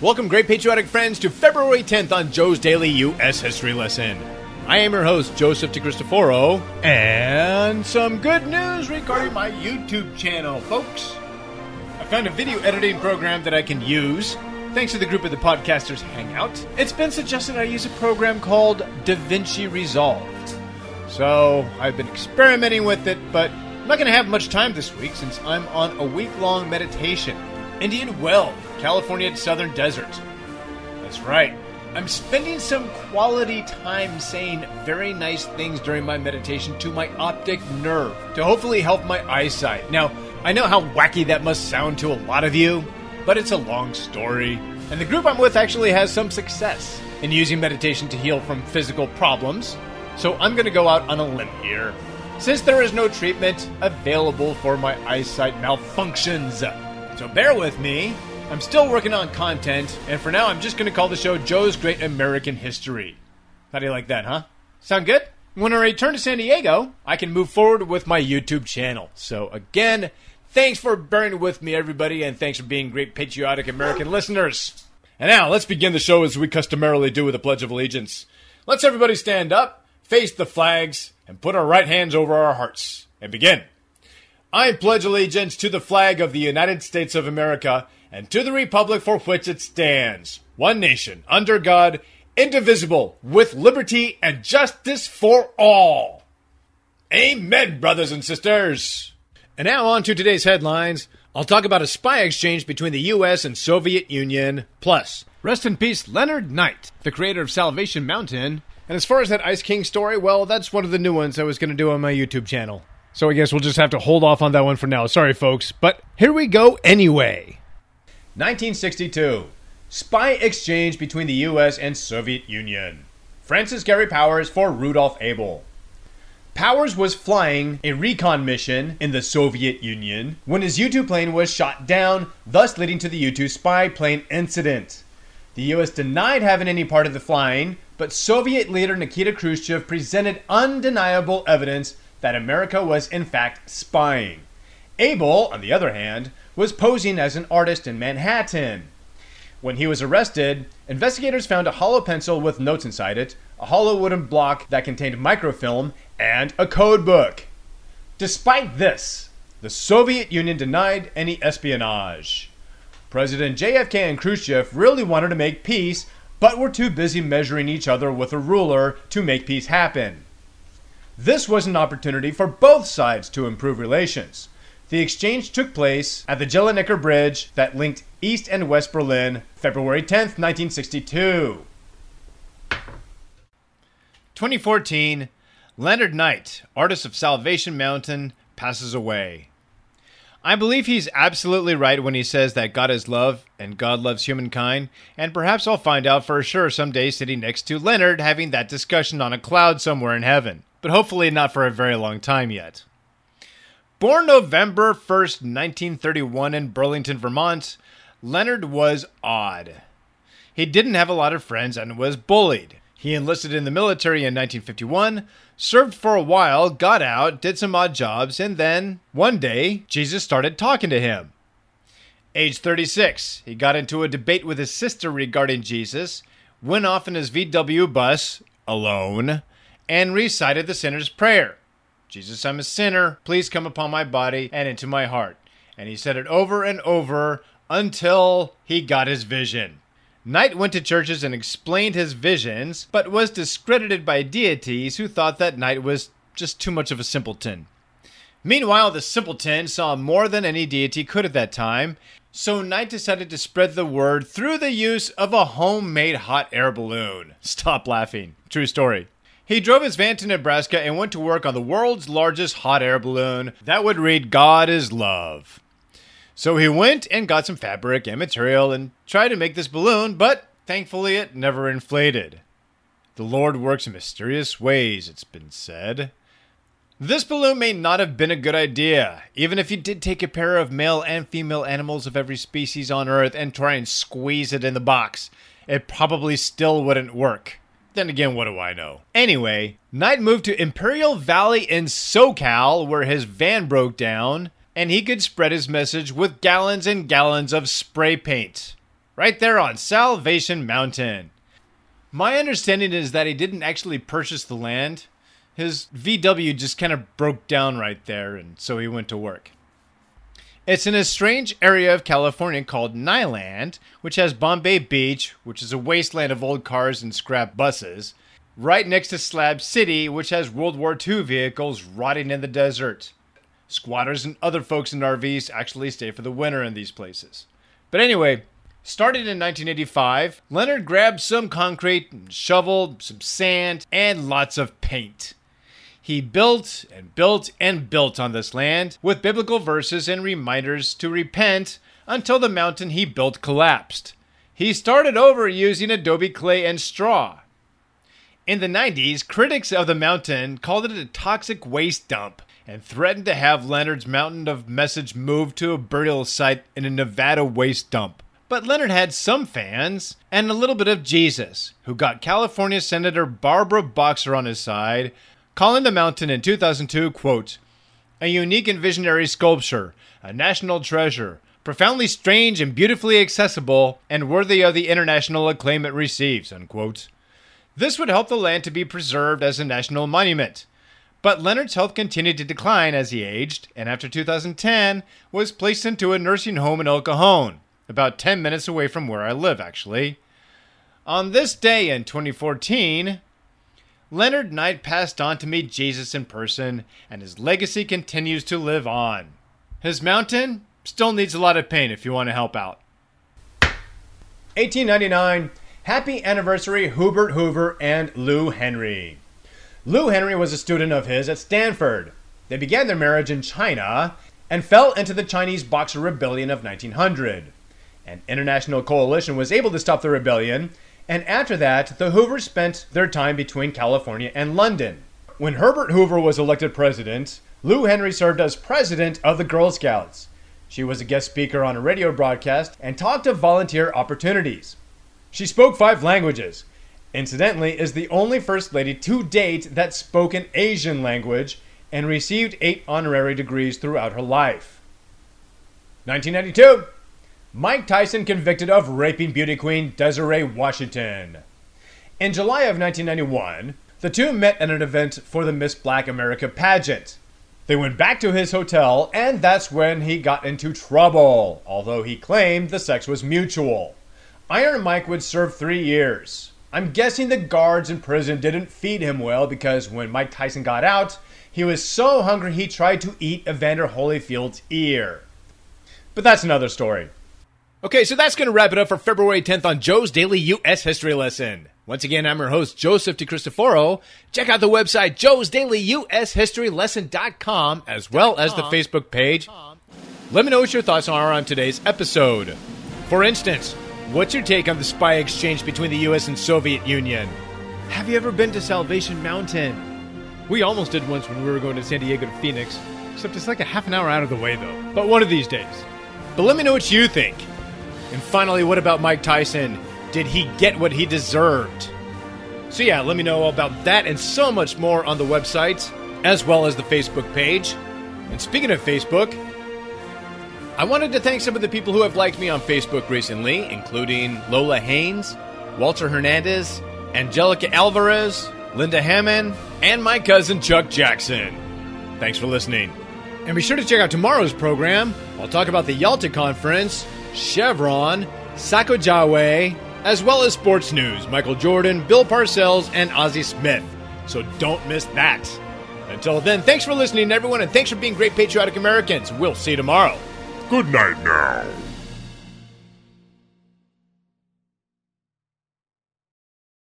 Welcome, great patriotic friends, to February 10th on Joe's Daily U.S. History Lesson. I am your host, Joseph DeCristoforo, and some good news regarding my YouTube channel, folks. I found a video editing program that I can use thanks to the group of the podcasters Hangout. It's been suggested I use a program called DaVinci Resolve. So I've been experimenting with it, but I'm not going to have much time this week since I'm on a week long meditation. Indian Wells, California Southern Desert. That's right. I'm spending some quality time saying very nice things during my meditation to my optic nerve to hopefully help my eyesight. Now, I know how wacky that must sound to a lot of you, but it's a long story. And the group I'm with actually has some success in using meditation to heal from physical problems. So I'm going to go out on a limb here. Since there is no treatment available for my eyesight malfunctions. So bear with me. I'm still working on content, and for now I'm just going to call the show Joe's Great American History. How do you like that, huh? Sound good? When I return to San Diego, I can move forward with my YouTube channel. So again, thanks for bearing with me, everybody, and thanks for being great patriotic American listeners. And now let's begin the show as we customarily do with a Pledge of Allegiance. Let's everybody stand up, face the flags, and put our right hands over our hearts, and begin. I pledge allegiance to the flag of the United States of America and to the republic for which it stands, one nation, under God, indivisible, with liberty and justice for all. Amen, brothers and sisters. And now on to today's headlines. I'll talk about a spy exchange between the US and Soviet Union. Plus, rest in peace Leonard Knight, the creator of Salvation Mountain. And as far as that Ice King story, well, that's one of the new ones I was going to do on my YouTube channel. So I guess we'll just have to hold off on that one for now. Sorry, folks. But here we go anyway. 1962. Spy exchange between the US and Soviet Union. Francis Gary Powers for Rudolf Abel. Powers was flying a recon mission in the Soviet Union when his U 2 plane was shot down, thus leading to the U 2 spy plane incident. The US denied having any part of the flying, but Soviet leader Nikita Khrushchev presented undeniable evidence that America was in fact spying. Abel, on the other hand, was posing as an artist in Manhattan. When he was arrested, investigators found a hollow pencil with notes inside it, a hollow wooden block that contained microfilm, and a code book. Despite this, the Soviet Union denied any espionage. President JFK and Khrushchev really wanted to make peace, but were too busy measuring each other with a ruler to make peace happen. This was an opportunity for both sides to improve relations. The exchange took place at the Glienicke Bridge that linked East and West Berlin, February 10, 1962. 2014, Leonard Knight, artist of Salvation Mountain, passes away. I believe he's absolutely right when he says that God is love and God loves humankind, and perhaps I'll find out for sure someday sitting next to Leonard having that discussion on a cloud somewhere in heaven, but hopefully not for a very long time yet. Born November 1st, 1931, in Burlington, Vermont, Leonard was odd. He didn't have a lot of friends and was bullied. He enlisted in the military in 1951, served for a while, got out, did some odd jobs, and then, one day, Jesus started talking to him. Age 36, he got into a debate with his sister regarding Jesus, went off in his VW bus, alone, and recited the sinner's prayer Jesus, I'm a sinner. Please come upon my body and into my heart. And he said it over and over until he got his vision. Knight went to churches and explained his visions, but was discredited by deities who thought that Knight was just too much of a simpleton. Meanwhile, the simpleton saw more than any deity could at that time, so Knight decided to spread the word through the use of a homemade hot air balloon. Stop laughing. True story. He drove his van to Nebraska and went to work on the world's largest hot air balloon that would read God is Love. So he went and got some fabric and material and tried to make this balloon, but thankfully it never inflated. The Lord works in mysterious ways, it's been said. This balloon may not have been a good idea, even if you did take a pair of male and female animals of every species on Earth and try and squeeze it in the box. It probably still wouldn't work. Then again, what do I know? Anyway, Knight moved to Imperial Valley in SoCal, where his van broke down, and he could spread his message with gallons and gallons of spray paint. right there on Salvation Mountain. My understanding is that he didn't actually purchase the land. His VW just kind of broke down right there, and so he went to work. It's in a strange area of California called Niland, which has Bombay Beach, which is a wasteland of old cars and scrap buses, right next to Slab City, which has World War II vehicles rotting in the desert. Squatters and other folks in RVs actually stay for the winter in these places. But anyway, started in 1985, Leonard grabbed some concrete, shovel, some sand, and lots of paint. He built and built and built on this land with biblical verses and reminders to repent until the mountain he built collapsed. He started over using adobe clay and straw. In the 90s, critics of the mountain called it a toxic waste dump and threatened to have Leonard's Mountain of Message moved to a burial site in a Nevada waste dump. But Leonard had some fans and a little bit of Jesus, who got California Senator Barbara Boxer on his side calling the mountain in 2002, quote, a unique and visionary sculpture, a national treasure, profoundly strange and beautifully accessible, and worthy of the international acclaim it receives, unquote. This would help the land to be preserved as a national monument. But Leonard's health continued to decline as he aged, and after 2010 was placed into a nursing home in El Cajon, about 10 minutes away from where I live, actually. On this day in 2014, Leonard Knight passed on to meet Jesus in person, and his legacy continues to live on. His mountain still needs a lot of paint if you want to help out. 1899, happy anniversary Hubert Hoover and Lou Henry. Lou Henry was a student of his at Stanford. They began their marriage in China and fell into the Chinese Boxer Rebellion of 1900. An international coalition was able to stop the rebellion, and after that, the Hoovers spent their time between California and London. When Herbert Hoover was elected president, Lou Henry served as president of the Girl Scouts. She was a guest speaker on a radio broadcast and talked of volunteer opportunities. She spoke five languages. Incidentally, is the only first lady to date that spoke an Asian language and received eight honorary degrees throughout her life. 1992. Mike Tyson convicted of raping beauty queen Desiree Washington. In July of 1991, the two met at an event for the Miss Black America pageant. They went back to his hotel, and that's when he got into trouble, although he claimed the sex was mutual. Iron Mike would serve three years. I'm guessing the guards in prison didn't feed him well because when Mike Tyson got out, he was so hungry he tried to eat Evander Holyfield's ear. But that's another story. Okay, so that's going to wrap it up for February 10th on Joe's Daily U.S. History Lesson. Once again, I'm your host, Joseph DeCristoforo. Check out the website, Joe's Daily U.S. History Lesson.com, as well as the Facebook page. Let me know what your thoughts are on today's episode. For instance, what's your take on the spy exchange between the U.S. and Soviet Union? Have you ever been to Salvation Mountain? We almost did once when we were going to San Diego to Phoenix, except it's like a half an hour out of the way, though. But one of these days. But let me know what you think. And finally, what about Mike Tyson? Did he get what he deserved? So, yeah, let me know about that and so much more on the website, as well as the Facebook page. And speaking of Facebook, I wanted to thank some of the people who have liked me on Facebook recently, including Lola Haynes, Walter Hernandez, Angelica Alvarez, Linda Hammond, and my cousin Chuck Jackson. Thanks for listening. And be sure to check out tomorrow's program. I'll talk about the Yalta Conference Chevron, Sacagawea, as well as sports news Michael Jordan, Bill Parcells, and Ozzie Smith. So don't miss that. Until then, thanks for listening, everyone, and thanks for being great patriotic Americans. We'll see you tomorrow. Good night now.